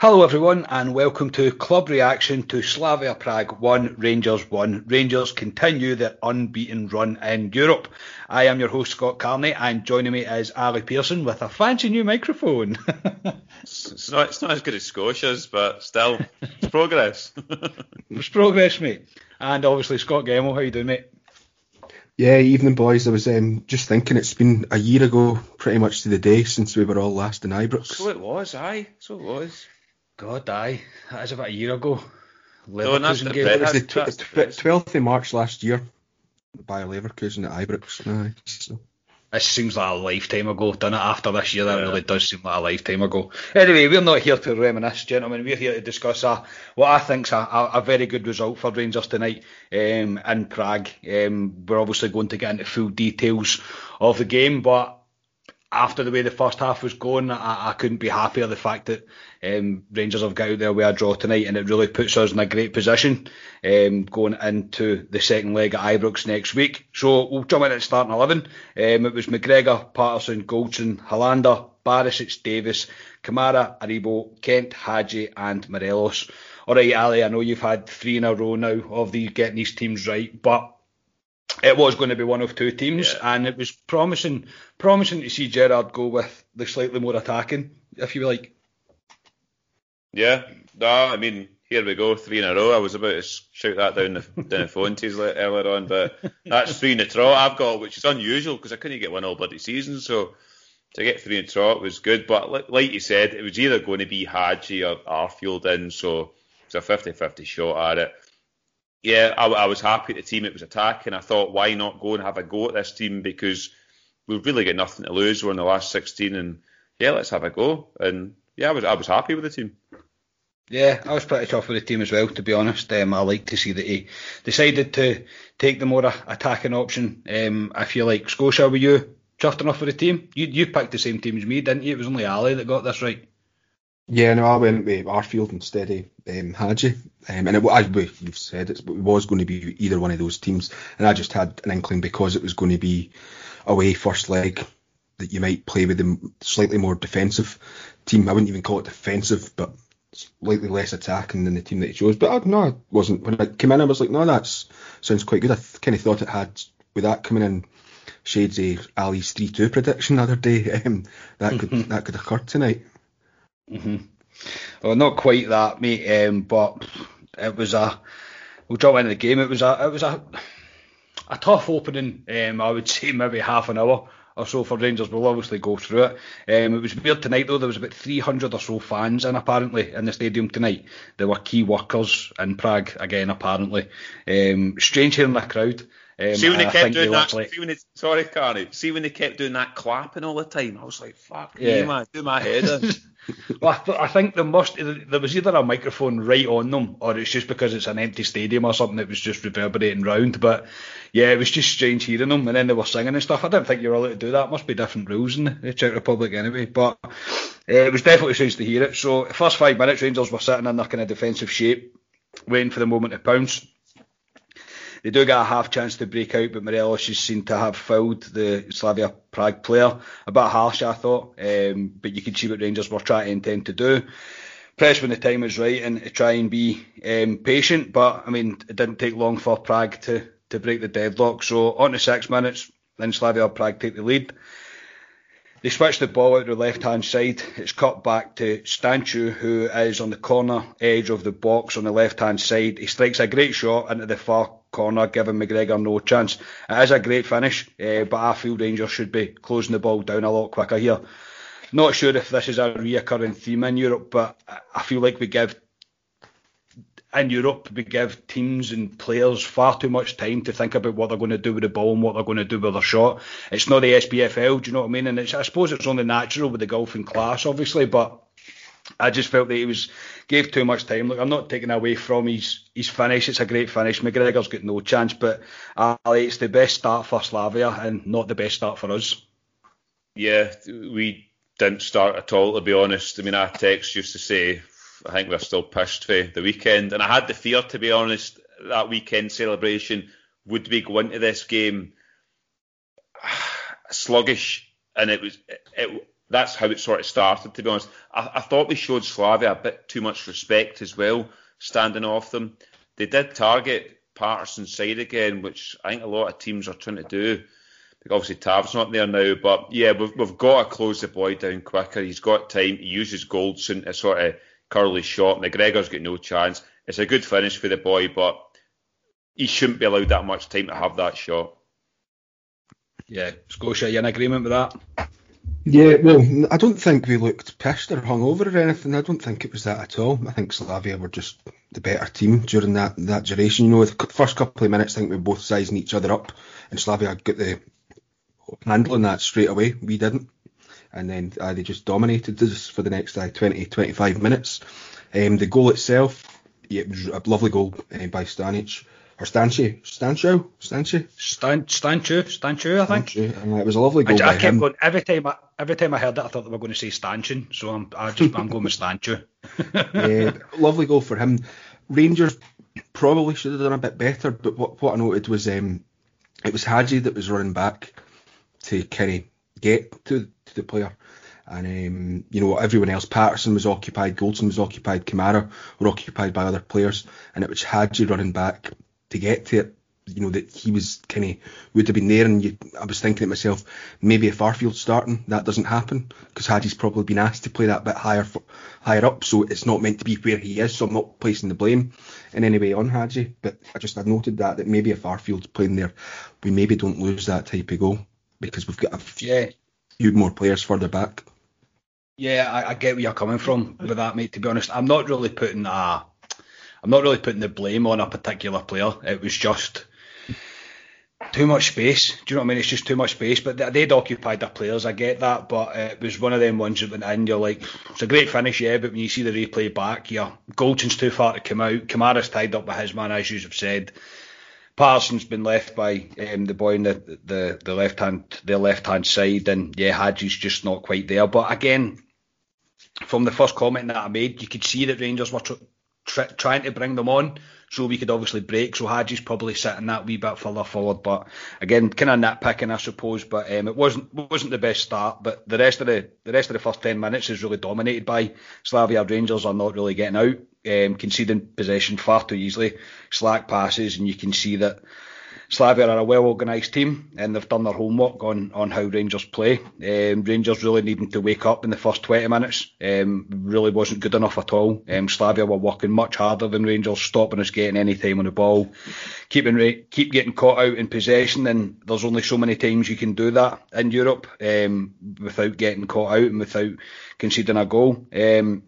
Hello, everyone, and welcome to Club Reaction to Slavia Prague 1, Rangers 1. Rangers continue their unbeaten run in Europe. I am your host, Scott Carney, and joining me is Ali Pearson with a fancy new microphone. It's not, it's not as good as Scotia's, but still, it's progress. It's progress, mate. And obviously, Scott Gemmell, how are you doing, mate? Yeah, evening, boys. I was um, just thinking it's been a year ago, pretty much to the day, since we were all last in Ibrox. so it was, aye. So it was. God, aye. That is about a year ago. No, that's Leverkusen the game. It was the That's- tw- that's tw- 12th of March last year by Leverkusen at Ibrox. Aye, so. This seems like a lifetime ago. Done it after this year, that really does seem like a lifetime ago. Anyway, we're not here to reminisce, gentlemen. We're here to discuss a, what I think's a, a, a very good result for Rangers tonight um, in Prague. Um, we're obviously going to get into full details of the game, but after the way the first half was going, I, I couldn't be happier the fact that um, Rangers have got out there with a draw tonight, and it really puts us in a great position um, going into the second leg at Ibrox next week. So we'll jump in at starting 11. Um, it was McGregor, Patterson, Goldson, Helander, Barisic, Davis, Kamara, Aribo, Kent, Hagi, and Morelos. All right, Ali, I know you've had three in a row now of these getting these teams right, but it was going to be one of two teams, Yeah. and it was promising, promising to see Gerard go with the slightly more attacking, if you like. Yeah, no, I mean, here we go, three in a row. I was about to shout that down the, down the phone to you earlier on, but that's three in a row I've got, which is unusual because I couldn't get one all bloody season. So to get three in a trot was good. But li- like you said, it was either going to be Hagi or Arfield in, so it's a 50 50 shot at it. Yeah, I, I was happy the team it was attacking. I thought, why not go and have a go at this team because we've really got nothing to lose. We're in the last 16, and yeah, let's have a go. And yeah, I was I was happy with the team. Yeah, I was pretty chuffed with the team as well, to be honest. Um, I like to see that he decided to take the more attacking option. Um, I feel like Scotia, were you chuffed enough with the team? You you picked the same team as me, didn't you? It was only Ali that got this right. Yeah, no, I went with Arfield instead of um, Hagi. Um, and it, as we, you've said, it was going to be either one of those teams. And I just had an inkling because it was going to be away first leg that you might play with the slightly more defensive team. I wouldn't even call it defensive, but slightly less attacking than the team that he chose. But I, no, it wasn't. When I came in, I was like, no, that sounds quite good. I th- kind of thought it had, with that coming in, shades of Ali's 3 2 prediction the other day. Um, that could that could occur tonight. Well, not quite that, mate. Um, but it was a. We'll jump into the game. It was a. It was a. A tough opening. Um, I would say maybe half an hour or so for Rangers. We'll obviously go through it. Um, it was weird tonight though. There was about 300 or so fans in apparently in the stadium tonight. There were key workers in Prague again apparently. Um, strange hearing the crowd. Um, see when they I kept doing that. literally- See when they, sorry, Carney. See when they kept doing that clapping all the time. I was like, "Fuck Yeah. me, man, do my head in." Well, I, th- I think there must there was either a microphone right on them, or it's just because it's an empty stadium or something that was just reverberating round. But yeah, it was just strange hearing them, and then they were singing and stuff. I didn't think you were allowed to do that. Must be different rules in the Czech Republic anyway. But uh, it was definitely strange to hear it. So first five minutes, Rangers were sitting in their kind of defensive shape, waiting for the moment to pounce. They do get a half chance to break out, but Morelos is seen to have fouled the Slavia Prague player. A bit harsh, I thought, um, but you could see what Rangers were trying to intend to do. Press when the time was right and try and be um, patient, but I mean, it didn't take long for Prague to, to break the deadlock. So on to six minutes, then Slavia Prague take the lead. They switch the ball out to the left hand side. It's cut back to Stanciu, who is on the corner edge of the box on the left hand side. He strikes a great shot into the far corner, giving McGregor no chance. It is a great finish, uh, but I feel Rangers should be closing the ball down a lot quicker here. Not sure if this is a reoccurring theme in Europe, but I- feel like we give in Europe, we give teams and players far too much time to think about what they're going to do with the ball and what they're going to do with their shot. It's not the SPFL, do you know what I mean? And I suppose it's only natural with the golfing class, obviously, but I just felt that he was gave too much time. Look, I'm not taking away from his his finish. It's a great finish. McGregor's got no chance, but Ali, it's the best start for Slavia and not the best start for us. Yeah, we didn't start at all, to be honest. I mean, our text used to say, I think we're still pissed for the weekend. And I had the fear, to be honest, that weekend celebration would be going to this game sluggish. And it was, it, it, that's how it sort of started, to be honest. I, I thought we showed Slavia a bit too much respect as well, standing off them. They did target Patterson's side again, which I think a lot of teams are trying to do. Obviously, Tav's not there now, but yeah, we've, we've got to close the boy down quicker. He's got time. He uses Goldson to sort of curly shot. McGregor's got no chance. It's a good finish for the boy, but he shouldn't be allowed that much time to have that shot. Yeah, Scotia, you in agreement with that? Yeah, well, I don't think we looked pissed or hungover or anything. I don't think it was that at all. I think Slavia were just the better team during that, that duration. You know, the first couple of minutes, I think we were both sizing each other up, and Slavia got the handling that straight away. We didn't. And then uh, they just dominated us for the next uh, 20, 25 minutes. Um, the goal itself, yeah, it was a lovely goal uh, by Stanic. Or Stanchi, Stancho, Stanchi, Stan, Stanchu, Stanchu, I think. And it was a lovely I, goal I by kept him. going every time. I, every time I heard that, I thought they were going to say stanchion. So I'm, I just, I'm going with Stanchu. yeah, lovely goal for him. Rangers probably should have done a bit better, but what, what I noted was um, it was Hagi that was running back to Kenny get to, to the player. And um, you know everyone else, Patterson was occupied, Goldson was occupied, Kamara were occupied by other players, and it was Hagi running back to get to it. You know that he was kind of would have been there, and you, I was thinking to myself, maybe if Arfield's starting, that doesn't happen because Hagi's probably been asked to play that bit higher, higher up, so it's not meant to be where he is. So I'm not placing the blame in any way on Hagi, but I just I noted that that maybe if Arfield's playing there, we maybe don't lose that type of goal because we've got a Yeah, few more players further back. yeah, I, I get where you're coming from with that, mate. To be honest, I'm not really putting a, I'm not really putting the blame on a particular player. It was just too much space. Do you know what I mean? It's just too much space. But they- they'd occupied their players. I get that, but it was one of them ones that went in. You're like, it's a great finish, yeah. But when you see the replay back, yeah, Goldson's too far to come out. Kamara's tied up with his man, as you have said. Parsons been left by um, the boy in the the, the left hand the left hand side, and yeah, Hagi's just not quite there. But again, from the first comment that I made, you could see that Rangers were tr- tr- trying to bring them on, so we could obviously break. So Hagi's probably sitting that wee bit further forward. But again, kind of nitpicking, I suppose. But um, it wasn't wasn't the best start. But the rest of the the rest of the first ten minutes is really dominated by Slavia. Rangers are not really getting out, um, conceding possession far too easily, slack passes, and you can see that. Slavia are a well organised team and they've done their homework on, on how Rangers play. Um, Rangers really needing to wake up in the first 20 minutes. Um, really wasn't good enough at all. Um, Slavia were working much harder than Rangers, stopping us getting any time on the ball, keeping keep getting caught out in possession. And there's only so many times you can do that in Europe um, without getting caught out and without conceding a goal. Um,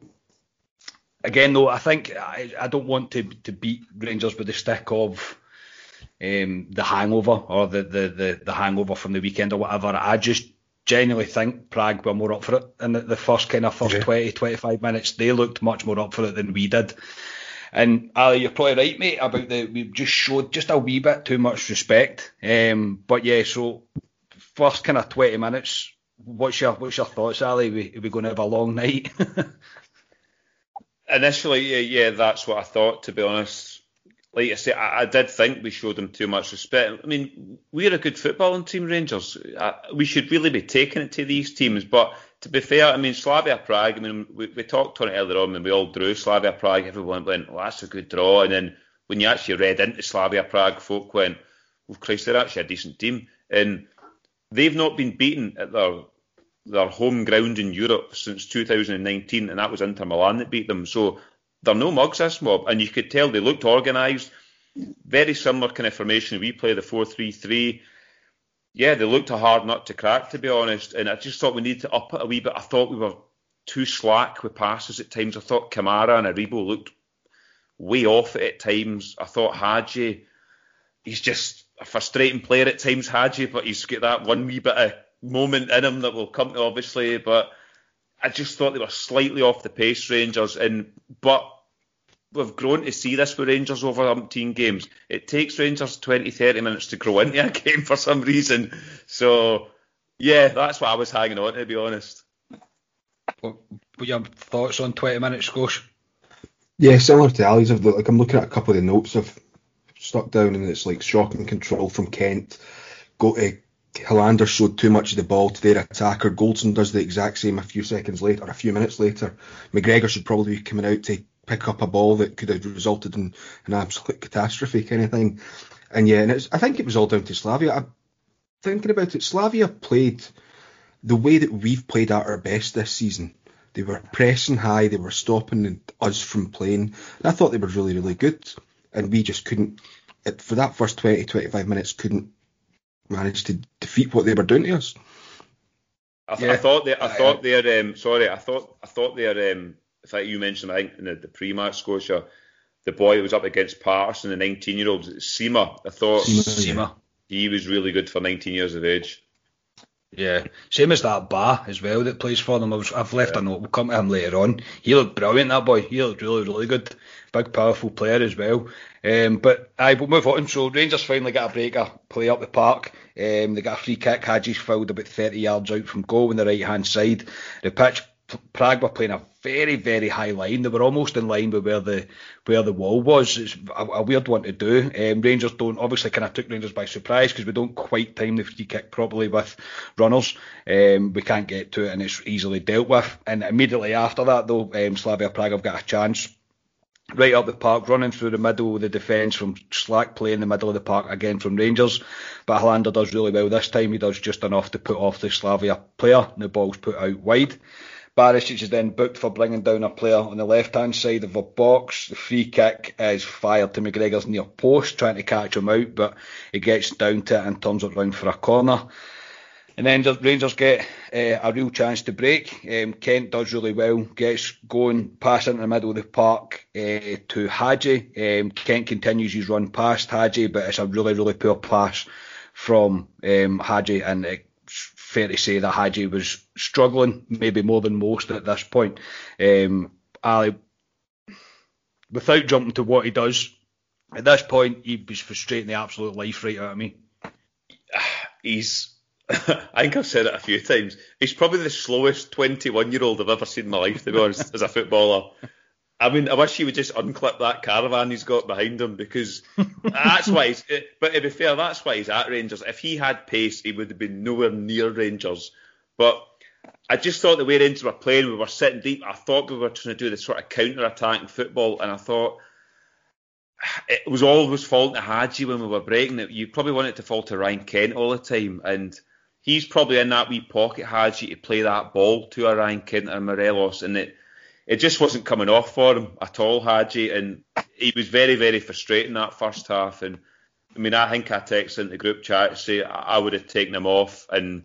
again, though, I think I, I don't want to to beat Rangers with the stick of um, the hangover or the, the, the, the hangover from the weekend or whatever. I just genuinely think Prague were more up for it in the, the first kind of first yeah. 20, 25 minutes. They looked much more up for it than we did. And Ali, you're probably right, mate, about the we just showed just a wee bit too much respect. Um, but yeah, so first kind of 20 minutes, what's your what's your thoughts, Ali? Are we, are we going to have a long night? Initially, yeah, yeah, that's what I thought. To be honest, like I say, I, I, did think we showed them too much respect. I mean, we're a good footballing team, Rangers. I, we should really be taking it to these teams. But to be fair, I mean, Slavia Prague. I mean, we, we talked on it earlier on, and we all drew Slavia Prague. Everyone went, "Well, that's a good draw." And then when you actually read into Slavia Prague, folk went, "Well, Christ, they're actually a decent team." And they've not been beaten at their their home ground in Europe since 2019, and that was Inter Milan that beat them. So they're no mugs, this mob, and you could tell they looked organised. Very similar kind of formation. We play the 4-3-3. Yeah, they looked a hard nut to crack, to be honest. And I just thought we needed to up it a wee bit. I thought we were too slack with passes at times. I thought Kamara and Aribo looked way off at times. I thought Hagi, he's just a frustrating player at times, Hagi, but he's got that one wee bit of moment in him that will come to obviously. But I just thought they were slightly off the pace, Rangers. And but we've grown to see this with Rangers over umpteen games. It takes Rangers 20, 30 minutes to grow into a game for some reason. So yeah, that's what I was hanging on to, be honest. What, what your thoughts on 20 minutes, Scosh? Yeah, similar to Ali's. Like I'm looking at a couple of the notes I've stuck down, and it's like shocking control from Kent. Go to Helander showed too much of the ball to their attacker. Goldson does the exact same a few seconds later, or a few minutes later. McGregor should probably be coming out to pick up a ball that could have resulted in an absolute catastrophe kind of thing. And yeah, and I think it was all down to Slavia. I'm thinking about it, Slavia played the way that we've played at our best this season. They were pressing high, they were stopping us from playing. And I thought they were really, really good. And we just couldn't, for that first 20, 25 minutes, couldn't managed to defeat what they were doing to us. I, th- yeah. I thought they, I thought their um, sorry, I thought I thought their um, in fact you mentioned I think in the, the pre-match Scotia, the boy that was up against Patterson, the 19 year old Sima. I thought Sima, he was really good for 19 years of age. Yeah, same as that Bah as well that plays for them. I have left yeah. a note. We'll come to him later on. He looked brilliant, that boy. He looked really, really good. Big, powerful player as well. Um, but I will move on. So Rangers finally got a breaker, play up the park. Um, they got a free kick. Hagi's fouled about 30 yards out from goal on the right hand side. The pitch Prague were playing a very, very high line. They were almost in line with where the where the wall was. It's a, a weird one to do. Um, Rangers don't obviously kind of took Rangers by surprise because we don't quite time the free kick properly with runners. Um, we can't get to it and it's easily dealt with. And immediately after that, though, um, Slavia Prague have got a chance right up the park, running through the middle of the defence from slack play in the middle of the park again from Rangers. But Helander does really well this time. He does just enough to put off the Slavia player. And the ball's put out wide. Barisic is then booked for bringing down a player on the left hand side of the box. The free kick is fired to McGregor's near post, trying to catch him out, but he gets down to it and turns it round for a corner. And then Rangers get uh, a real chance to break. Um, Kent does really well, gets going, pass into the middle of the park uh, to Hagi. Um, Kent continues his run past Hagi, but it's a really, really poor pass from um, Hagi, and it fair to say that Hagi was struggling, maybe more than most at this point. Um, Ali, without jumping to what he does, at this point he was frustrating the absolute life right out of me. He's, I think I've said it a few times. He's probably the slowest 21 year old I've ever seen in my life, to be honest, as a footballer. I mean, I wish he would just unclip that caravan he's got behind him because that's why he's. Eh, but to be fair, that's why he's at Rangers. If he had pace, he would have been nowhere near Rangers. But I just thought the way Rangers were playing, we were sitting deep. I thought we were trying to do this sort of counter-attacking football, and I thought it was always falling to Hagi when we were breaking it. You probably want it to fall to Ryan Kent all the time, and he's probably in that wee pocket Hagi to play that ball to a Ryan Kent or Morelos, and it it just wasn't coming off for him at all, Hagi, and he was very, very frustrating that first half. And I mean, I think I texted in the group chat to say I would have taken him off and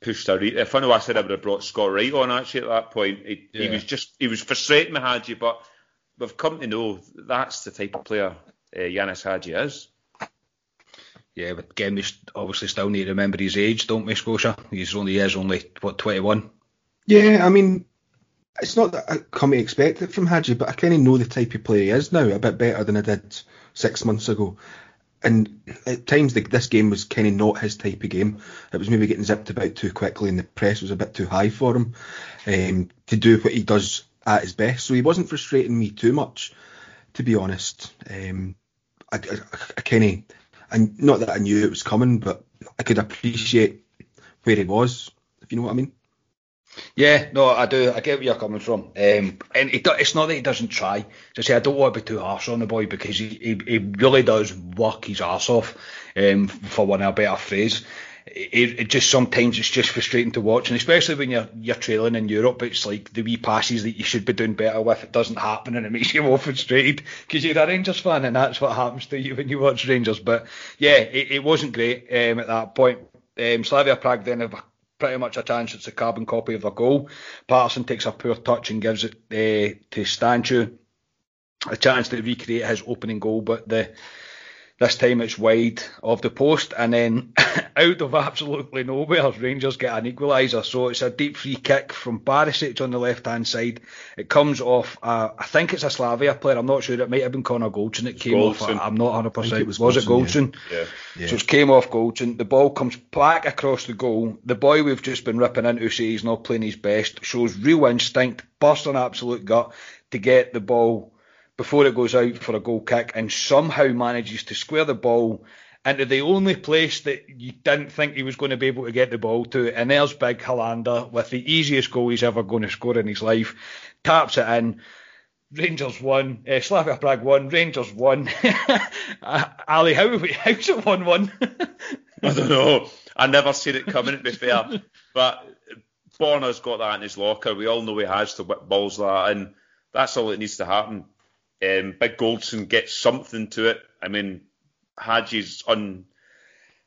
pushed a. Re- if I know I said I would have brought Scott Wright on actually at that point. He, yeah. he was just he was frustrating me, Hagi, but we've come to know that's the type of player uh, Ianis Hagi is. Yeah, but again, we obviously still need to remember his age, don't we, Scotia? He's only he is only what 21. Yeah, I mean, it's not that I come to expect it from Hagi, but I kind of know the type of player he is now a bit better than I did six months ago. And at times the, this game was kind of not his type of game. It was maybe getting zipped about too quickly, and the press was a bit too high for him um, to do what he does at his best. So he wasn't frustrating me too much, to be honest. Um, I, I, I kind of, and not that I knew it was coming, but I could appreciate where he was, if you know what I mean. Yeah, no, I do. I get where you're coming from. Um, and it, it's not that he doesn't try. To say I don't want to be too harsh on the boy because he, he, he really does work his ass off, um, for one of a better phrase. It, it, just sometimes it's just frustrating to watch, and especially when you're you're trailing in Europe, it's like the wee passes that you should be doing better with. It doesn't happen, and it makes you more frustrated because you're a Rangers fan, and that's what happens to you when you watch Rangers. But yeah, it, it wasn't great um, at that point. Um, Slavia Prague then have a pretty much a chance it's a carbon copy of the goal. Patterson takes a poor touch and gives it uh, to Stanciu. A chance to recreate his opening goal, but the this time it's wide of the post, and then out of absolutely nowhere, Rangers get an equaliser. So it's a deep free kick from Barisic on the left hand side. It comes off, uh, I think it's a Slavia player. I'm not sure. It might have been Connor Goldson. It came Goldson. off. I'm not 100. percent Was, was it Goldson? Yeah. yeah. So it came off Goldson. The ball comes back across the goal. The boy we've just been ripping into say he's not playing his best. Shows real instinct, burst an absolute gut to get the ball before it goes out for a goal kick and somehow manages to square the ball into the only place that you didn't think he was going to be able to get the ball to. And there's Big Helander with the easiest goal he's ever going to score in his life. Taps it in. Rangers won. Uh, Slavia Prague won. Rangers won. uh, Ali, how how's it one one? I don't know. I never seen it coming. To be fair, but Borna's got that in his locker. We all know he has to whip balls like that, and that's all that needs to happen. Um, Big Goldson gets something to it. I mean, Hagi's un,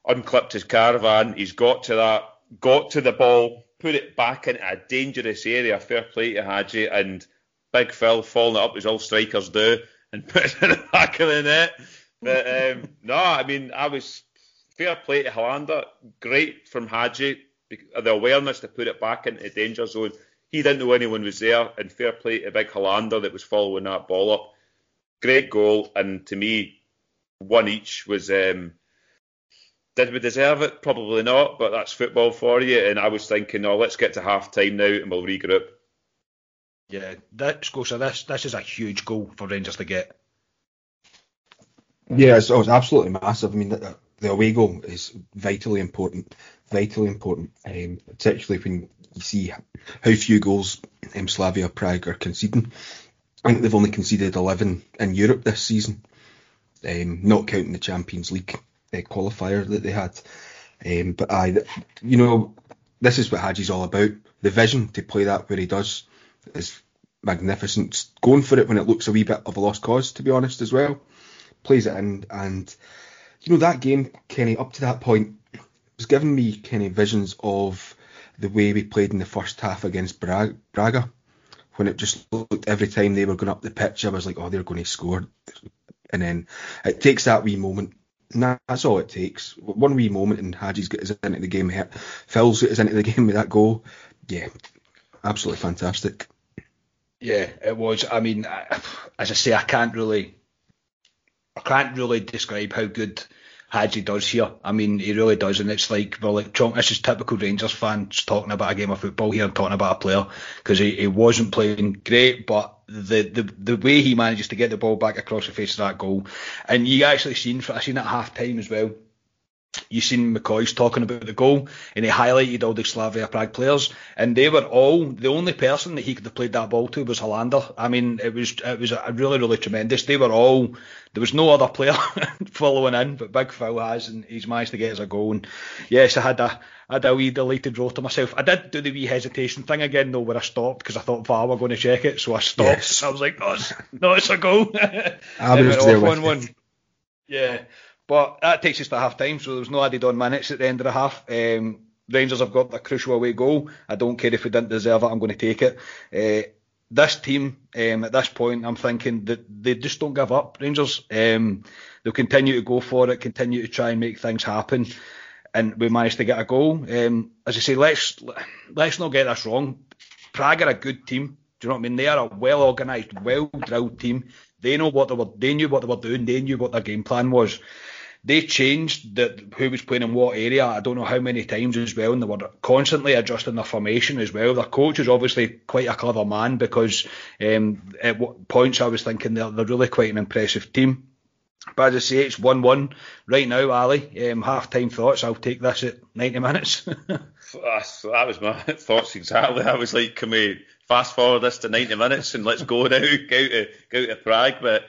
unclipped his caravan. He's got to that, got to the ball, put it back into a dangerous area. Fair play to Hagi and Big Phil following it up as all strikers do and put it in the back of the net. But um, no, I mean, I was fair play to Helander. Great from Hagi, the awareness to put it back into the danger zone. He didn't know anyone was there, and fair play to Big Helander that was following that ball up great goal, and to me, one each was. Um, did we deserve it? Probably not, but that's football for you. And I was thinking, oh, let's get to half time now and we'll regroup. Yeah, that Scotia, this this is a huge goal for Rangers to get. Yeah, it's, oh, it's absolutely massive. I mean, the, the, away goal is vitally important, vitally important, um, particularly when you see how few goals um, Slavia Prague are conceding. I think they've only conceded 11 in Europe this season, um, not counting the Champions League uh, qualifier that they had. Um, but I, you know, this is what Hagi's all about. The vision to play that where he does is magnificent. Going for it when it looks a wee bit of a lost cause, to be honest, as well. Plays it in, and you know that game, Kenny, up to that point, was giving me of visions of the way we played in the first half against Braga when it just looked every time they were going up the pitch, I was like, oh, they're going to score. And then it takes that wee moment. And that's all it takes. One wee moment, and Hagi's got his into the game. Phil's his into the game with that goal. Yeah, absolutely fantastic. Yeah, it was. I mean, as I say, I can't really, I can't really describe how good Hagi does here. I mean, he really does, and it's like, well, like, this is typical Rangers fans talking about a game of football here and talking about a player because he, he wasn't playing great, but the, the the way he manages to get the ball back across the face of that goal, and you actually seen, I seen at half time as well you seen McCoist talking about the goal, and he highlighted all the Slavia Prague players, and they were all the only person that he could have played that ball to was Helander. I mean, it was it was a really really tremendous. They were all there was no other player following in, but Big Phil has, and he's managed to get us a goal. And yes, I had a I had a wee deleted row to myself. I did do the wee hesitation thing again though, where I stopped because I thought VAR were going to check it, so I stopped. Yes. I was like, no, it's, no, it's a goal. I was there with one. Yeah. But that takes us to half time, so there was no added on minutes at the end of the half. Um, Rangers have got a crucial away goal. I don't care if we didn't deserve it, I'm going to take it. Uh, this team um, at this point, I'm thinking that they just don't give up. Rangers, um, they'll continue to go for it, continue to try and make things happen, and we managed to get a goal. Um, as I say, let's let's not get this wrong. Prague are a good team. Do you know what I mean? They are a well organised, well drilled team. They know what they were. They knew what they were doing. They knew what their game plan was they changed that who was playing in what area. I don't know how many times as well, and they were constantly adjusting their formation as well. Their coach is obviously quite a clever man because um, at what points I was thinking they're, they're really quite an impressive team. But as I say, it's 1 1 right now, Ali. Um, half time thoughts. I'll take this at 90 minutes. that was my thoughts exactly. I was like, can we fast forward this to 90 minutes and let's go now, go to, go to Prague? But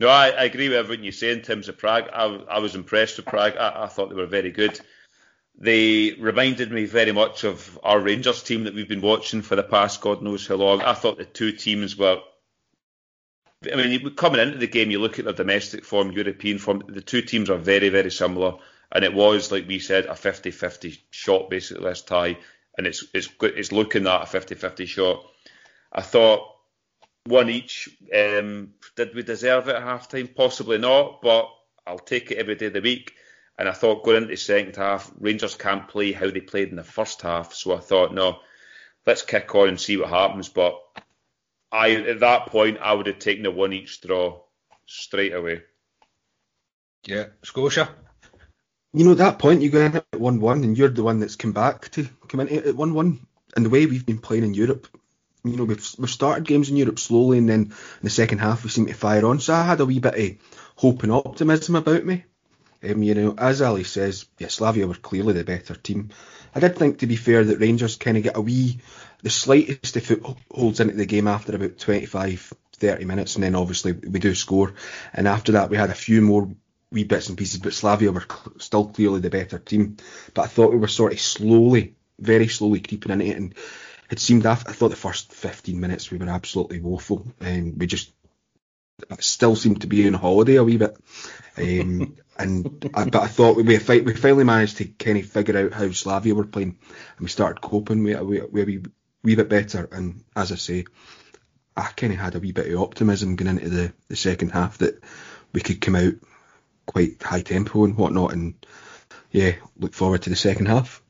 no, I, I, agree with everything you say in terms of Prague. I, I was impressed with Prague. I, I, thought they were very good. They reminded me very much of our Rangers team that we've been watching for the past God knows how long. I thought the two teams were. I mean, coming into the game, you look at their domestic form, European form. The two teams are very, very similar, and it was like we said, a 50-50 shot basically this tie, and it's it's it's looking at a 50-50 shot. I thought one each. Um, did we deserve it at half time? Possibly not, but I'll take it every day of the week. And I thought going into the second half, Rangers can't play how they played in the first half. So I thought, no, let's kick on and see what happens. But I, at that point, I would have taken a one each draw straight away. Yeah, Scotia. You know, at that point, you go in at 1 1, and you're the one that's come back to come in at 1 1. And the way we've been playing in Europe, you know, we've, we've started games in Europe slowly, and then in the second half we seem to fire on. So I had a wee bit of hope and optimism about me. Um, you know, as Ali says, yeah, Slavia were clearly the better team. I did think, to be fair, that Rangers kind of get a wee, the slightest of footholds into the game after about 25, 30 minutes, and then obviously we do score. And after that, we had a few more wee bits and pieces, but Slavia were cl- still clearly the better team. But I thought we were sort of slowly, very slowly creeping into it, and it seemed after, I thought the first 15 minutes we were absolutely woeful. Um, we just still seemed to be on holiday a wee bit. Um, and I, but I thought we we finally managed to kind of figure out how Slavia were playing, and we started coping with a wee, a wee, wee bit better. And as I say, I kind of had a wee bit of optimism going into the, the second half that we could come out quite high tempo and whatnot. And yeah, look forward to the second half.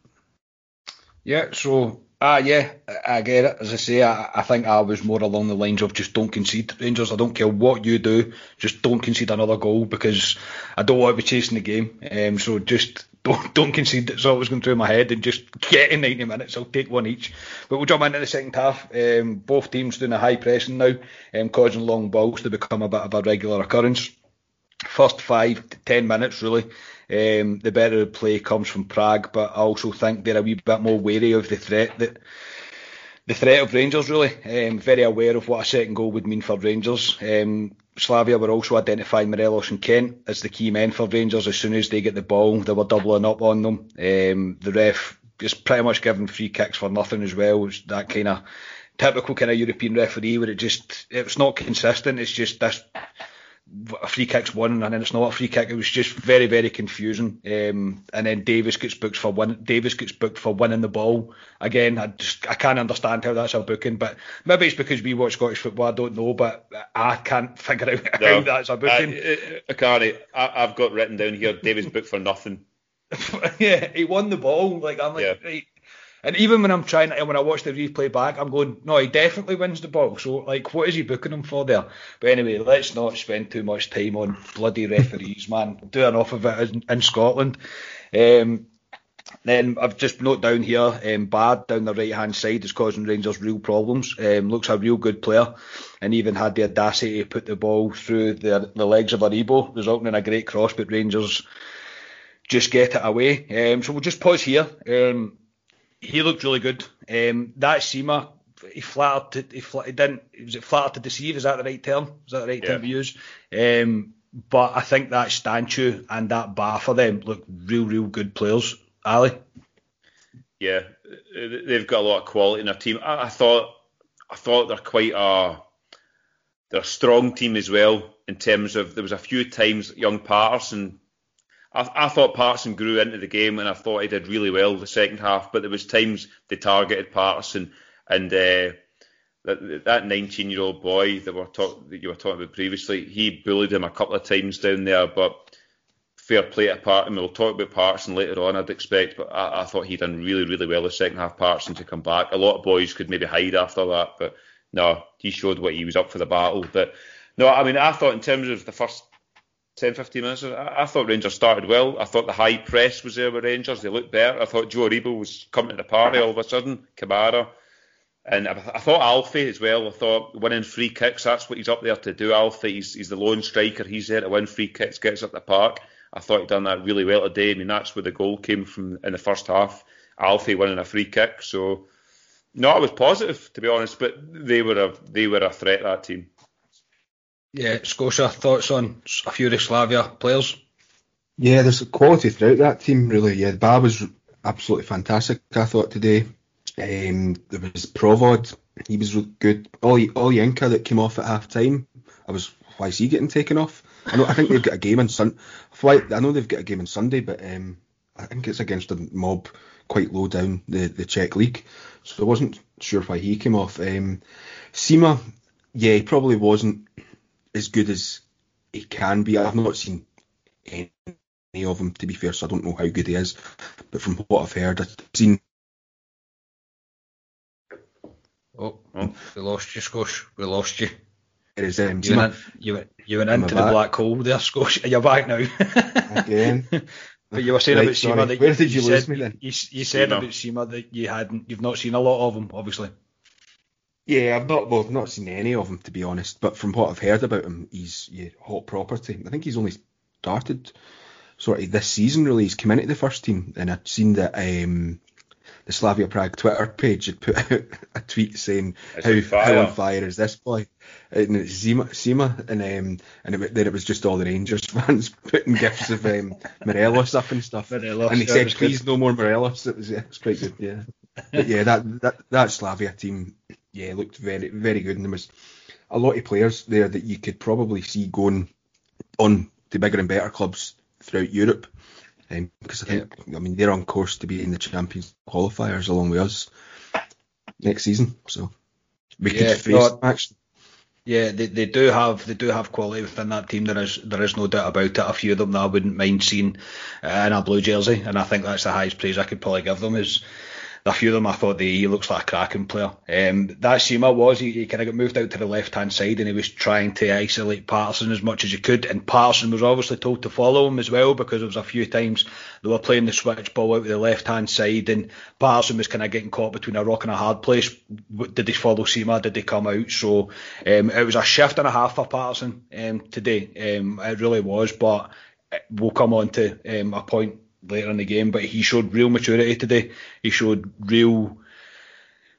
Yeah, so Ah, yeah, I get it. As I say, I, I, think I was more along the lines of just don't concede, Rangers. I don't care what you do, just don't concede another goal because I don't want to be chasing the game. Um, so just don't don't concede. That's all was going through my head, and just get in 90 minutes. I'll take one each. But we'll jump into the second half. Um, both teams doing a high pressing now, um, causing long balls to become a bit of a regular occurrence. First five to ten minutes, really. Um, the better play comes from Prague, but I also think they're a wee bit more wary of the threat that the threat of Rangers. Really, um, very aware of what a second goal would mean for Rangers. Um, Slavia were also identifying Morelos and Kent as the key men for Rangers. As soon as they get the ball, they were doubling up on them. Um, the ref is pretty much giving free kicks for nothing as well. It's that kind of typical kind of European referee where it just it's not consistent. It's just this a free kick's won and then it's not a free kick. It was just very, very confusing. Um, and then Davis gets booked for win. Davis gets booked for winning the ball. Again, I just I can't understand how that's a booking, but maybe it's because we watch Scottish football. I don't know, but I can't figure out no, how that's a booking. I, Akari, I, I've got written down here. Davis booked for nothing. yeah, he won the ball. Like I'm like, yeah. right, and even when I'm trying when I watch the replay back, I'm going, no, he definitely wins the ball. So, like, what is he booking him for there? But anyway, let's not spend too much time on bloody referees, man. Do enough of it in, in Scotland. Um, then I've just note down here, um, Bah down the right hand side is causing Rangers real problems. Um, looks a real good player, and even had the audacity to put the ball through the, the legs of Aribo, resulting in a great cross. But Rangers just get it away. Um, so we'll just pause here. Um, he looked really good. Um, that Sima, he flattered. To, he, fl- he didn't. Was it flattered to deceive? Is that the right term? Is that the right yeah. term to use? Um, but I think that Stanciu and that Bah for them look real, real good players. Ali. Yeah, they've got a lot of quality in their team. I, I thought, I thought they're quite a, they're a strong team as well in terms of there was a few times young Patterson I, I, thought Patterson grew into the game, and I thought he did really well the second half. But there was times they targeted Patterson, and uh, that that 19 year old boy that talk, that you were talking about previously, he bullied him a couple of times down there, but fair play to Part, and we'll talk about Patterson later on, I'd expect, but I, I thought he done really, really well the second half, Patterson to come back. A lot of boys could maybe hide after that, but no, he showed what he was up for the battle. But no, I mean, I thought in terms of the first 10, 15 minutes, I, I thought Rangers started well. I thought the high press was there with Rangers. They looked better. I thought Joe Aribo was coming to the party all of a sudden. Kamara. And I, I thought Alfie as well. I thought winning free kicks, that's what he's up there to do. Alfie, he's, he's the lone striker. He's there to win free kicks, gets up the park. I thought he'd done that really well today. I mean, that's where the goal came from in the first half. Alfie winning a free kick. So, no, I was positive to be honest, but they were a they were a threat that team. Yeah, Scotia thoughts on a few of Slavia players. Yeah, there's a quality throughout that team. Really, yeah. Bah was absolutely fantastic. I thought today. Um, there was Provod. He was good. Ollie Olayinka that came off at half time. I was why is he getting taken off? I know. I think they've got a game on Sun. I know they've got a game on Sunday, but um, I think it's against a mob quite low down the the Czech league. So I wasn't sure why he came off. Um, Sima, yeah, he probably wasn't as good as he can be. I've not seen any of them to be fair, so I don't know how good he is. But from what I've heard, I've seen. Oh, oh we lost you, Scosh. We lost you. It is um, you, went, you went, you went into the back? black hole there, Scosh. You're back now. Again. But you were saying right, about sorry. Sima that Where you, did you, you lose said, me then? You, you said Sima. about Sima that you hadn't, you've not seen a lot of him, obviously. Yeah, I've not well, I've not seen any of them to be honest. But from what I've heard about him, he's yeah, hot property. I think he's only started sort of this season. Really, he's come into the first team, and I've seen that um, the Slavia Prague Twitter page had put out a tweet saying It's how, on fire. how on fire is this boy, and it's Zima, Sima, and um, and it, then it was just all the Rangers fans putting gifts of um, Morelos up and stuff. Morelos, and he said, was good. please no more Morelos. It was yeah, it was quite good. Yeah, but yeah, that that that Slavia team, yeah, looked very very good, and there was a lot of players there that you could probably see going on to bigger and better clubs throughout Europe. Um, because I think, I mean, they're on course to be in the Champions qualifiers along with us next season. So we Yeah, could face no, actually. Yeah, they, they do have they do have quality within that team. There is there is no doubt about it. A few of them that I wouldn't mind seeing uh, in a blue jersey, and I think that's the highest praise I could probably give them. Is a few of them I thought they, he looks like a cracking player. Um, that Sima was he, he kind of got moved out to the left hand side, and he was trying to isolate Patterson as much as he could. And Patterson was obviously told to follow him as well because there was a few times they were playing the switch ball out to the left hand side, and Patterson was kind of getting caught between a rock and a hard place. Did he follow Sima? Did he come out? So um, it was a shift and a half for Patterson um, today. Um, it really was, but we'll come on to um, a point later in the game. But he showed real maturity today. He showed real.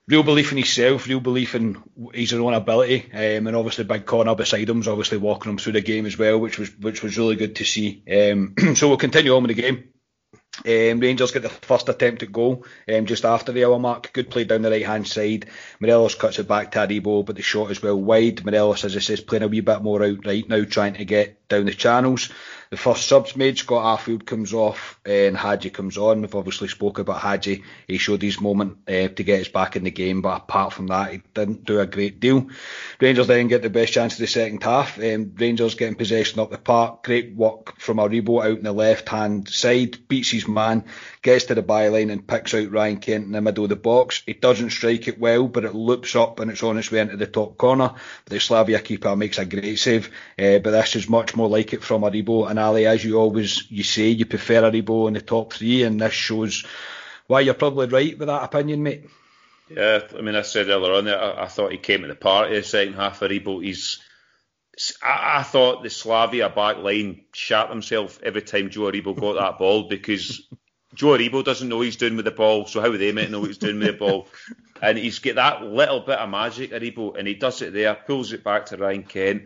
Real belief in himself, real belief in his own ability, um, and obviously Big Connor beside him was obviously walking him through the game as well, which was which was really good to see. Um, so we'll continue on with the game. Um, Rangers get the first attempt at goal um, just after the hour mark. Good play down the right hand side. Morelos cuts it back to Aribo, but the shot is well wide. Morelos, as I says, playing a wee bit more out right now, trying to get down the channels. The first subs made, Scott Arfield comes off and Hagi comes on. We've obviously spoke about Hagi. He showed his moment uh, to get us back in the game, but apart from that, he didn't do a great deal. Rangers then get the best chance of the second half. Um, Rangers getting possession up the park. Great work from Aribo out in the left hand side. Beats his man, gets to the byline and picks out Ryan Kent in the middle of the box. He doesn't strike it well, but it loops up and it's on its way into the top corner. The Slavia keeper makes a great save, uh, but this is much more like it from Aribo. And Ali, as you always you say, you prefer Aribo in the top three, and this shows why you're probably right with that opinion, mate. Yeah, I mean, I said earlier on that I, I thought he came to the party the second half of Rebo. He's, I, I thought the Slavia back line shot himself every time Joe Aribo got that ball because Joe Aribo doesn't know what he's doing with the ball, so how would they meant know what he's doing with the ball? And he's got that little bit of magic, Aribo, and he does it there, pulls it back to Ryan Kent,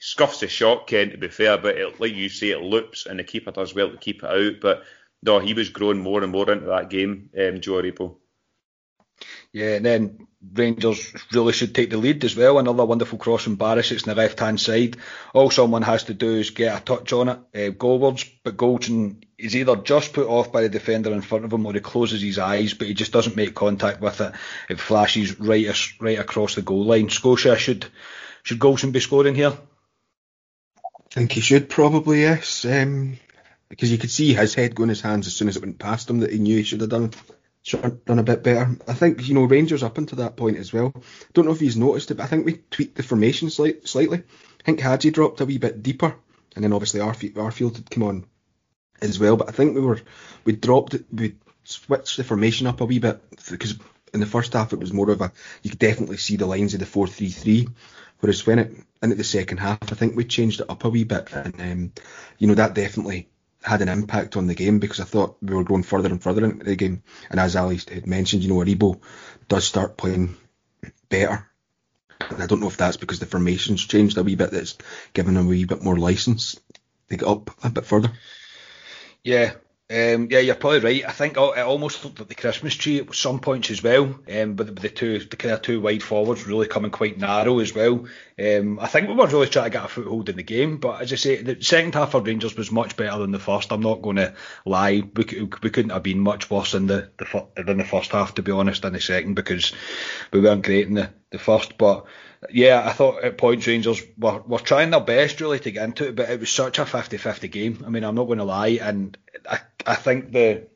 scuffs the shot, Kent, to be fair, but it, like you say, it loops, and the keeper does well to keep it out. But no, he was growing more and more into that game, um, Joe Aribo. Yeah, and then Rangers really should take the lead as well. Another wonderful cross from Barisic on the left hand side. All someone has to do is get a touch on it, uh, goalwards, but Goldson is either just put off by the defender in front of him or he closes his eyes, but he just doesn't make contact with it. It flashes right right across the goal line. Scotia should should Goldson be scoring here? I think he should probably yes, um, because you could see his head go in his hands as soon as it went past him that he knew he should have done done a bit better. I think you know Rangers up until that point as well. Don't know if he's noticed it, but I think we tweaked the formation slight, slightly. I think Hagi dropped a wee bit deeper, and then obviously Arfield, Arfield had come on as well. But I think we were we dropped we switched the formation up a wee bit because in the first half it was more of a you could definitely see the lines of the four three three, whereas when it into the second half I think we changed it up a wee bit, and um, you know that definitely had an impact on the game because I thought we were going further and further into the game. And as Ali had mentioned, you know, Aribo does start playing better. And I don't know if that's because the formation's changed a wee bit, that's given him a wee bit more license to get up a bit further. Yeah, um, yeah, you're probably right. I think it almost looked like the Christmas tree at some points as well. Um, but the, two, the kind of two wide forwards really coming quite narrow as well. Um, I think we were really trying to get a foothold in the game. But as I say, the second half for Rangers was much better than the first. I'm not going to lie. We, we couldn't have been much worse in the, the than the first half, to be honest, in the second because we weren't great in the, the first. But yeah, I thought at points Rangers were, were trying their best really to get into it, but it was such a 50-50 game. I mean, I'm not going to lie, and I, I think the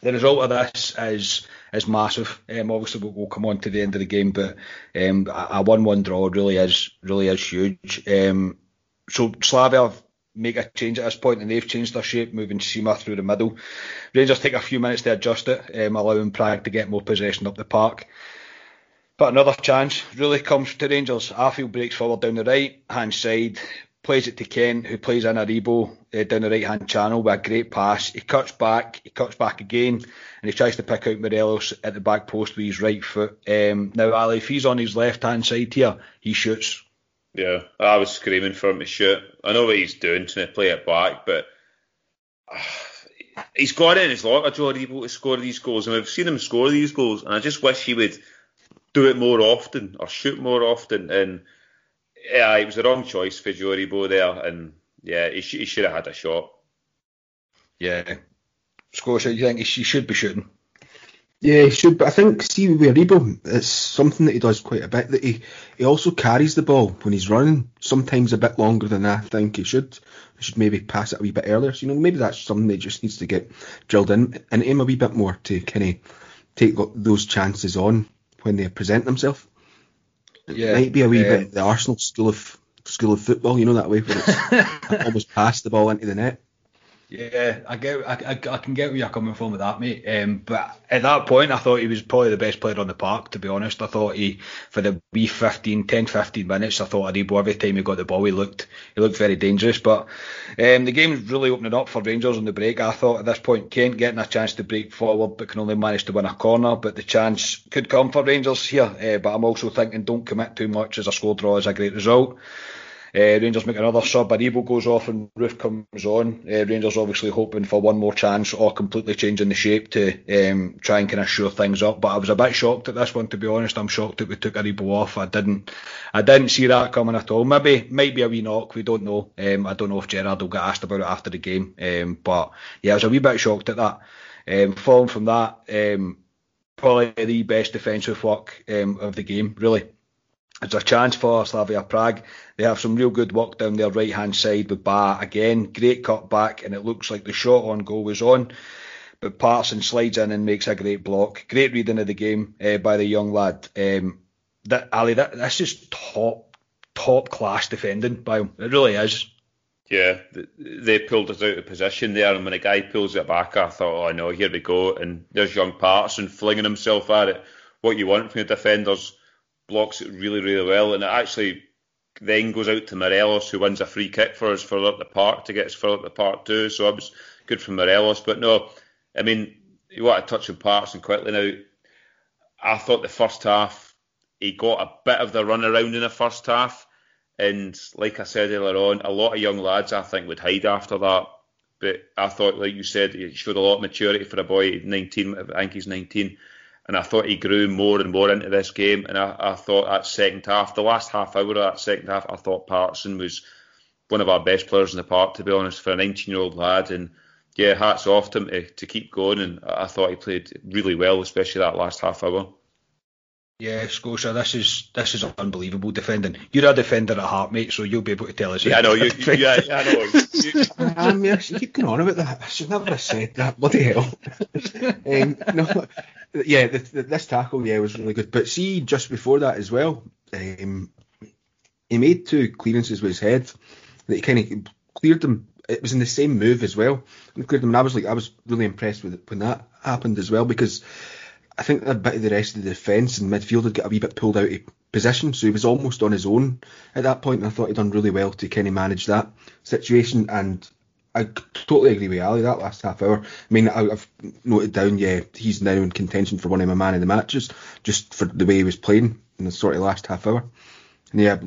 the result of this is is massive. Um, obviously, we'll, we'll, come on to the end of the game, but um, a one-one draw really is really is huge. Um, so Slavia make a change at this point, and they've changed their shape, moving Sima through the middle. Rangers take a few minutes to adjust it, um, allowing Prague to get more possession up the park. But another chance really comes to Rangers. Arfield breaks forward down the right hand side, plays it to Kent, who plays in Aribo uh, down the right hand channel with a great pass. He cuts back, he cuts back again, and he tries to pick out Morelos at the back post with his right foot. Um, now, Ali, if he's on his left hand side here, he shoots. Yeah, I was screaming for him to shoot. I know what he's doing to play it back, but he's got it in his locker, Joe Aribo, to score these goals, and we've seen him score these goals, and I just wish he would do it more often or shoot more often. And yeah, it was the wrong choice for Joe Aribo there, and yeah, he, sh- he should have had a shot. Yeah, Scotia, do you think he should be shooting? Yeah, he should, but I think see with Aribo, it's something that he does quite a bit. That he he also carries the ball when he's running, sometimes a bit longer than I think he should. He should maybe pass it a wee bit earlier. So, you know, maybe that's something that just needs to get drilled in and aim a wee bit more to kind of take those chances on when they present themselves. It yeah, might be a wee bit the Arsenal school of school of football, you know that way where it's almost past the ball into the net. Yeah, I get, I, I, I, can get where you're coming from with that, mate. Um, but at that point, I thought he was probably the best player on the park. To be honest, I thought he for the wee 15, 10, 15 minutes, I thought Aribo every time he got the ball, he looked, he looked very dangerous. But um, the game's really opening up for Rangers on the break. I thought at this point, Kent getting a chance to break forward, but can only manage to win a corner. But the chance could come for Rangers here. Uh, but I'm also thinking, don't commit too much as a score draw is a great result. Uh, Rangers make another sub, Aribo goes off and Roofe comes on. Uh, Rangers obviously hoping for one more chance or completely changing the shape to um, try and kind of shore things up. But I was a bit shocked at this one, to be honest. I'm shocked that we took Aribo off. I didn't, I didn't see that coming at all. Maybe, might be a wee knock. We don't know. Um, I don't know if Gerrard will get asked about it after the game. Um, but yeah, I was a wee bit shocked at that. Um, following from that, um, probably the best defensive work um, of the game, really. It's a chance for Slavia Prague. They have some real good work down their right hand side with Bah again. Great cut back, and it looks like the shot on goal was on. But Patterson slides in and makes a great block. Great reading of the game uh, by the young lad. Um, that Ali, that that's just top top class defending by him. It really is. Yeah, they pulled us out of position there, and when a guy pulls it back, I thought, oh no, here we go. And there's young Patterson flinging himself at it. What you want from your defenders blocks it really, really well, and it actually then goes out to Morelos, who wins a free kick for us for up the park to get us for up the park too. So it was good for Morelos. But no, I mean, you want to touch on Patterson quickly now. I thought the first half he got a bit of the run around in the first half, and like I said earlier on, a lot of young lads I think would hide after that. But I thought, like you said, he showed a lot of maturity for a boy 19. I think he's 19 and I thought he grew more and more into this game. And I, I thought that second half, the last half hour of that second half, I thought Patterson was one of our best players in the park, to be honest, for a 19 year old lad. And yeah, hats off to him to, to keep going. And I thought he played really well, especially that last half hour. Yeah, Scotia, this is this is unbelievable defending. You're a defender at heart, mate, so you'll be able to tell us. Yeah, I know. You, you, yeah, I know. You, I mean, I should keep going on about that. I should never have said that. Bloody hell. um, no, yeah, the, the, this tackle, yeah, was really good. But see, just before that as well, um, he made two clearances with his head that he kind of cleared them. It was in the same move as well. And cleared them, and I was like, I was really impressed with it when that happened as well because I think a bit of the rest of the defence and midfield had got a wee bit pulled out of position, so he was almost on his own at that point, and I thought he'd done really well to kind of manage that situation. And I totally agree with Ali that last half hour. I mean, I've noted down, yeah, he's now in contention for one of my man of the matches just for the way he was playing in the sort of last half hour. And yeah,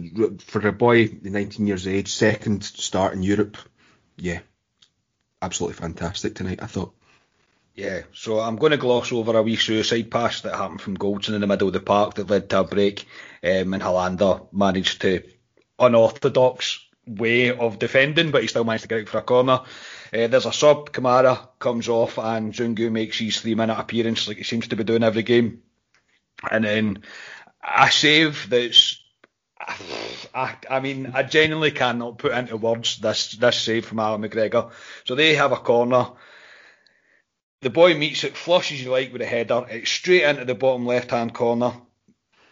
for a boy, 19 years of age, second start in Europe, yeah, absolutely fantastic tonight. I thought. Yeah, so I'm going to gloss over a wee suicide pass that happened from Goldson in the middle of the park that led to a break, um, and Helander managed to unorthodox way of defending, but he still managed to get out for a corner. Uh, there's a sub, Kamara comes off, and Zungu makes his three minute appearance like he seems to be doing every game. And then a save that's. I, I mean, I genuinely cannot put into words this this save from Allan McGregor. So they have a corner. The boy meets it, flushes you like with a header. It's straight into the bottom left hand corner.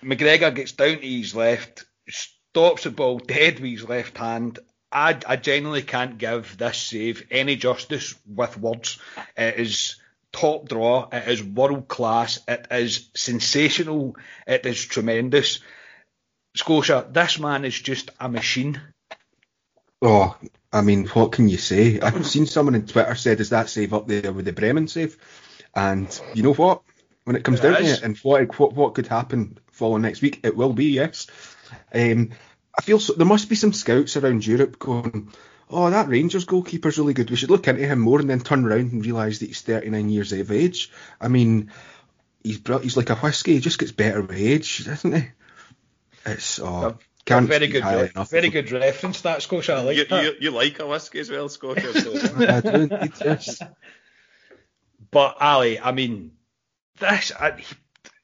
McGregor gets down to his left, stops the ball dead with his left hand. I, I genuinely can't give this save any justice with words. It is top draw. It is world class. It is sensational. It is tremendous. Scotia, this man is just a machine. Oh, I mean, what can you say? I've seen someone on Twitter said, "Is that save up there with the Bremen save?" And you know what? When it comes It down to it, and what, what what could happen following next week, it will be yes. Um, I feel so, there must be some scouts around Europe going, "Oh, that Rangers goalkeeper's really good. We should look into him more." And then turn around and realise that he's 39 years of age. I mean, he's he's like a whiskey. He just gets better with age, doesn't he? It's oh, can't very good, highly re- enough very good reference that Scotia. I like you, that. you, you like a whiskey as well, Scotia. So. him. I do indeed, yes. But Ali, I mean, this I,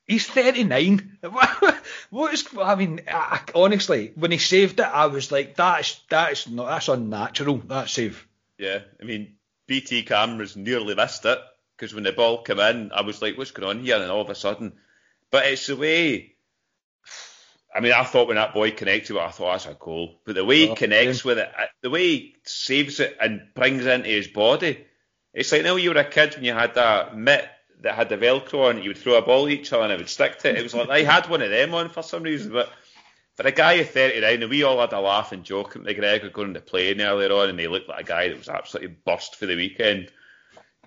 he's 39. what is? I mean, I, I- honestly, when he saved it, I was like, that's that's not that's unnatural. That save. Yeah, I mean, BT cameras nearly missed it because when the ball came in, I was like, what's going on here? And all of a sudden, but it's the way. I mean, I thought when that boy connected with it, I thought that's a goal. But the way he Oh, connects with it, uh, the way he saves it and brings it into his body, it's like now you were a kid when you had that mitt that had the Velcro on it, you would throw a ball at each other and it would stick to it. It was like I had one of them on for some reason, but for a guy of 39, we all had a laugh and joke at McGregor going to play earlier on, and he looked like a guy that was absolutely burst for the weekend.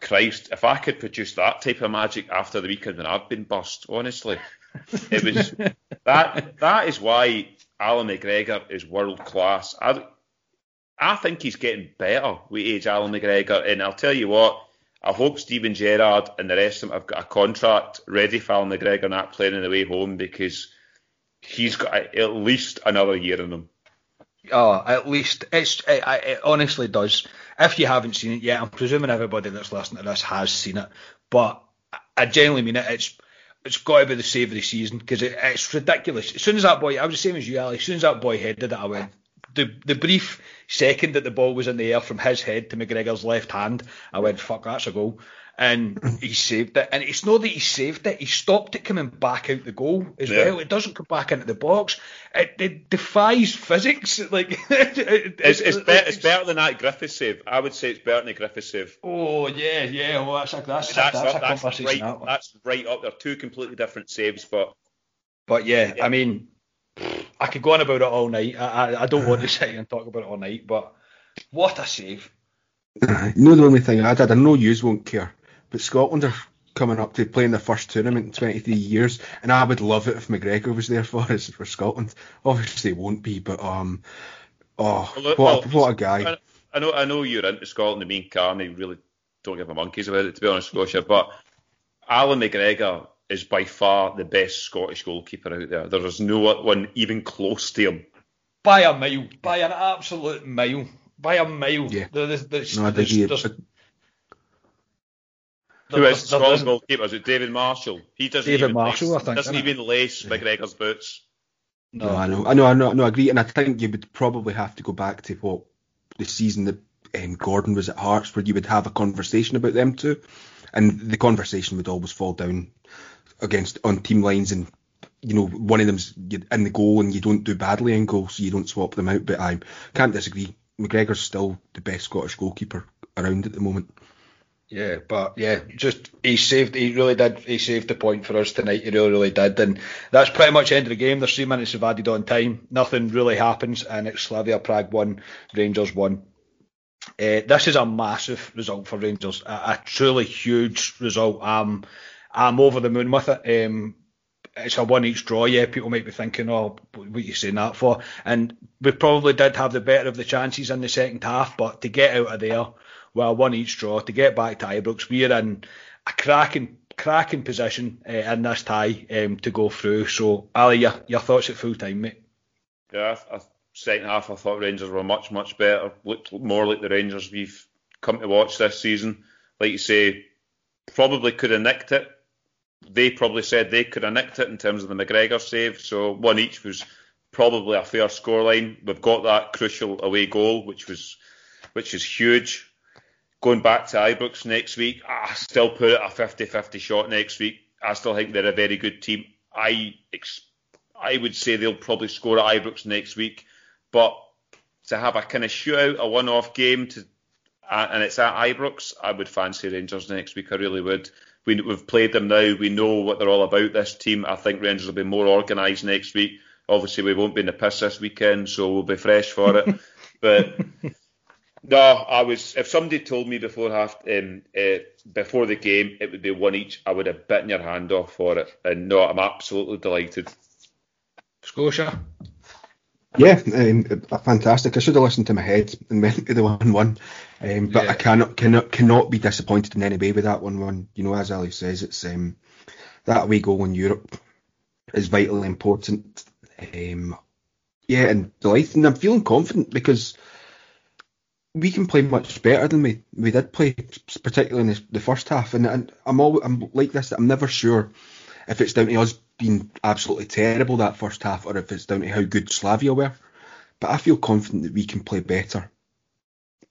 Christ, if I could produce that type of magic after the weekend when I've been burst, honestly, it was that. That is why Allan McGregor is world class. I, I think he's getting better with age, Allan McGregor, and I'll tell you what. I hope Steven Gerrard and the rest of them have got a contract ready for Allan McGregor not playing on the way home because he's got at least another year in him. Oh, at least it's it, it, honestly does. If you haven't seen it yet, I'm presuming everybody that's listening to this has seen it. But I genuinely mean it. It's it's got to be the save of the season because it, it's ridiculous. As soon as that boy, I was the same as you, Ali. As soon as that boy headed it, I went. The the brief second that the ball was in the air from his head to McGregor's left hand, I went, "Fuck, that's a goal." And he saved it. And it's not that he saved it; he stopped it coming back out the goal as Yeah. well. It doesn't come back into the box. It, it defies physics. Like it- It's, it's, be, it's better than that Griffith save. I would say it's better than the Griffith save. Oh yeah, yeah. Well, that's a that's, That's, that's, up- a that's, conversation. right, that one. that's right up there. Two completely different saves, but But yeah, I mean, I could go on about it all night. I, I, I don't want to sit here and talk about it all night, but what a save! Uh, you know the only thing I did, I know yous won't care, but Scotland are coming up to playing their first tournament in 23 years, and I would love it if McGregor was there for us for Scotland. Obviously, he won't be, but um, oh, Well, what, a, well, what a guy! I, I know I know you're into Scotland and me and Carney really don't give a monkeys about it to be honest, Scotia. But Allan McGregor is by far the best Scottish goalkeeper out there. There is no one even close to him. By a mile, by an absolute mile, by a mile. Yeah. There- there's- there's- No, I there's- there's- Who there- is Scottish goalkeeper? Is it David Marshall? He doesn't David even Marshall, lace, I think, doesn't isn't it? even lace McGregor's boots. No, I know, I know, I know, no, I agree, and I think you would probably have to go back to what the season that um, Gordon was at Hearts, where you would have a conversation about them two, and the conversation would always fall down against on team lines, and you know one of them's in the goal, and you don't do badly in goal, so you don't swap them out. But I can't disagree. McGregor's still the best Scottish goalkeeper around at the moment. Yeah, but yeah, just he saved. He really did. He saved the point for us tonight. He really, really did. And that's pretty much the end of the game. There's three minutes of added on time. Nothing really happens, and it's Slavia Prague one, Rangers one. Uh, this is a massive result for Rangers. A, a truly huge result. I'm, I'm over the moon with it. Um, it's a one each draw. Yeah, people might be thinking, oh, what are you saying that for? And we probably did have the better of the chances in the second half, but to get out of there, well, one each draw, to get back to Ibrox, we're in a cracking, cracking position uh, in this tie um, to go through. So, Ali, your, your thoughts at full time, mate? Yeah, I, I, second half I thought Rangers were much much better. Looked more like the Rangers we've come to watch this season. Like you say, probably could have nicked it. They probably said they could have nicked it in terms of the McGregor save. So one each was probably a fair scoreline. We've got that crucial away goal, which was which is huge. Going back to Ibrox next week, I still put it a 50-50 shot next week. I still think they're a very good team. I ex- I would say they'll probably score at Ibrox next week, but to have a kind of shootout, a one-off game to, uh, and it's at Ibrox, I would fancy Rangers next week. I really would. We, we've played them now. We know what they're all about. This team. I think Rangers will be more organised next week. Obviously, we won't be in the piss this weekend, so we'll be fresh for it. but no, I was. If somebody told me before half, um, uh, before the game, it would be one each, I would have bitten your hand off for it. And no, I'm absolutely delighted. Scotia? Yeah, um, fantastic. I should have listened to my head and went to the one-one, um, but Yeah. I cannot cannot cannot be disappointed in any way with that one-one. You know, as Ali says, it's um, that away goal in Europe is vitally important. Um, yeah, and delighted, and I'm feeling confident because we can play much better than we, we did play, particularly in the, the first half. And, and I'm all I'm like this. I'm never sure if it's down to us being absolutely terrible that first half or if it's down to how good Slavia were. But I feel confident that we can play better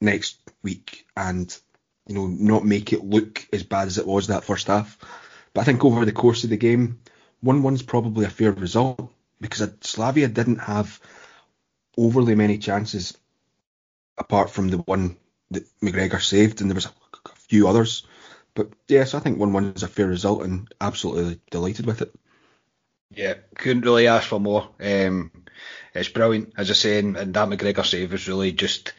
next week and you know not make it look as bad as it was that first half. But I think over the course of the game, one one's probably a fair result because Slavia didn't have overly many chances apart from the one that McGregor saved, and there was a, a few others. But yes, I think one one is a fair result, and absolutely delighted with it. Yeah, couldn't really ask for more. Um, it's brilliant, as I say, and, and that McGregor save was really just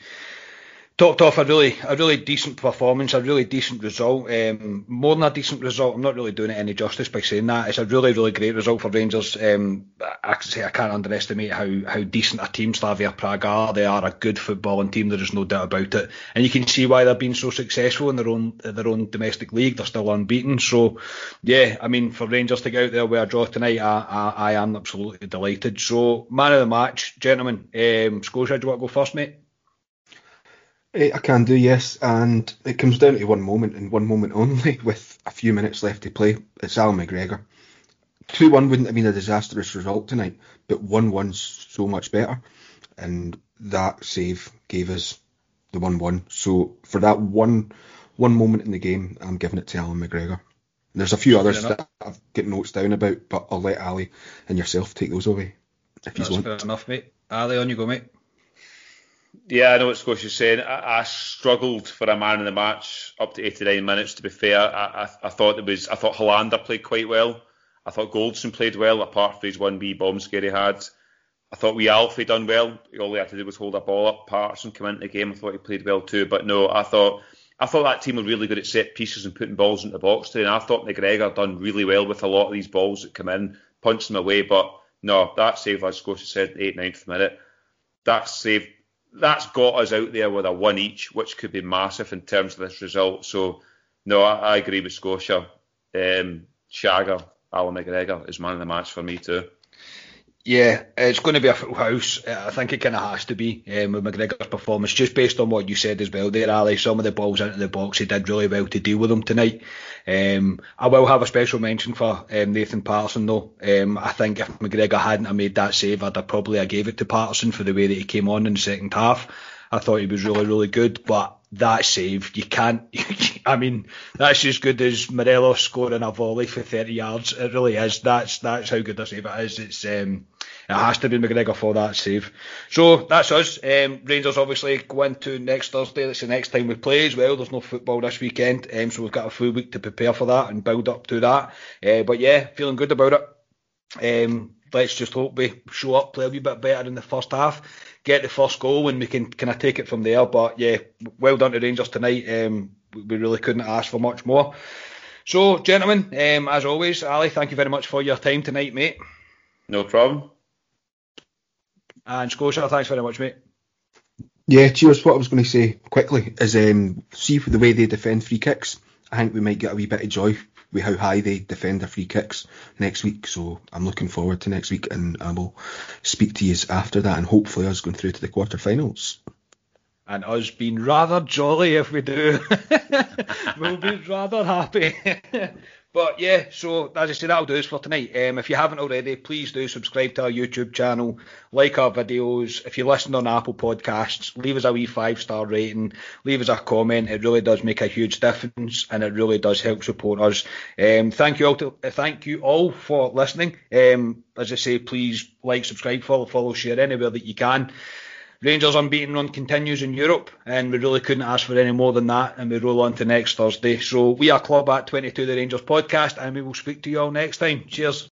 topped off a really a really decent performance, a really decent result. Um, more than a decent result, I'm not really doing it any justice by saying that. It's a really really great result for Rangers. Um, I can say I can't underestimate how how decent a team Slavia Prague are. They are a good footballing team. There is no doubt about it, and you can see why they've been so successful in their own their own domestic league. They're still unbeaten. So, yeah, I mean for Rangers to get out there with a draw tonight, I I, I am absolutely delighted. So, man of the match, gentlemen. Um, Scotia, do you want to go first, mate? Eh, I can do, yes, and it comes down to one moment and one moment only, with a few minutes left to play. It's Allan McGregor. 2 1 wouldn't have been a disastrous result tonight, but 1 1's so much better. And that save gave us the 1 1. So for that one one moment in the game, I'm giving it to Allan McGregor. There's a few others that I've got notes down about, but I'll let Ali and yourself take those away if you want. fair enough, mate. Ali, on you go, mate. Yeah, I know what Scotia's saying. I, I struggled for a man in the match up to 89 minutes. To be fair, I, I, I thought it was. I thought Helander played quite well. I thought Goldson played well, apart from his one B bomb scare he had. I thought we Alfie done well. All he had to do was hold a ball up. Patterson come into the game. I thought he played well too. But no, I thought I thought that team were really good at set pieces and putting balls into the box today. And I thought McGregor done really well with a lot of these balls that come in, punched them away. But no, that save, as Scotia said, eight ninth minute, that save that's got us out there with a one each, which could be massive in terms of this result. So, no, I, I agree with Scotia. Um, Shagger, Allan McGregor is man of the match for me too. Yeah, it's going to be a full house. I think it kind of has to be um, with McGregor's performance, just based on what you said as well there, Ali. Some of the balls into the box, he did really well to deal with them tonight. Um, I will have a special mention for um, Nathan Patterson, though. Um, I think if McGregor hadn't have made that save, I'd have probably have gave it to Patterson for the way that he came on in the second half. I thought he was really, really good, but that save, you can't. I mean, that's as good as Morelos scoring a volley for 30 yards. It really is. That's that's how good a save it is. It's um, it has to be McGregor for that save. So that's us. Um, Rangers obviously go into next Thursday. That's the next time we play as well. There's no football this weekend, um, so we've got a full week to prepare for that and build up to that. Uh, but yeah, feeling good about it. Um, let's just hope we show up, play a wee bit better in the first half, get the first goal, and we can kind of take it from there. But yeah, well done to Rangers tonight. Um, we really couldn't ask for much more. So, gentlemen, um, as always, Ali, thank you very much for your time tonight, mate. No problem. And Scotia, thanks very much, mate. Yeah, cheers. What I was going to say quickly is um, see the way they defend free kicks. I think we might get a wee bit of joy with how high they defend their free kicks next week. So I'm looking forward to next week, and I will speak to you after that, and hopefully us going through to the quarterfinals. And us being rather jolly if we do. we'll be rather happy. But yeah, so as I say, that'll do us for tonight. Um, if you haven't already, please do subscribe to our YouTube channel, like our videos. If you listen on Apple Podcasts, leave us a wee five star rating, leave us a comment. It really does make a huge difference, and it really does help support us. Um, thank you all. To, uh, thank you all for listening. Um, as I say, please like, subscribe, follow, follow, share anywhere that you can. Rangers unbeaten run continues in Europe, and we really couldn't ask for any more than that. And we roll on to next Thursday. So we are Club at 22 the Rangers podcast, and we will speak to you all next time. Cheers.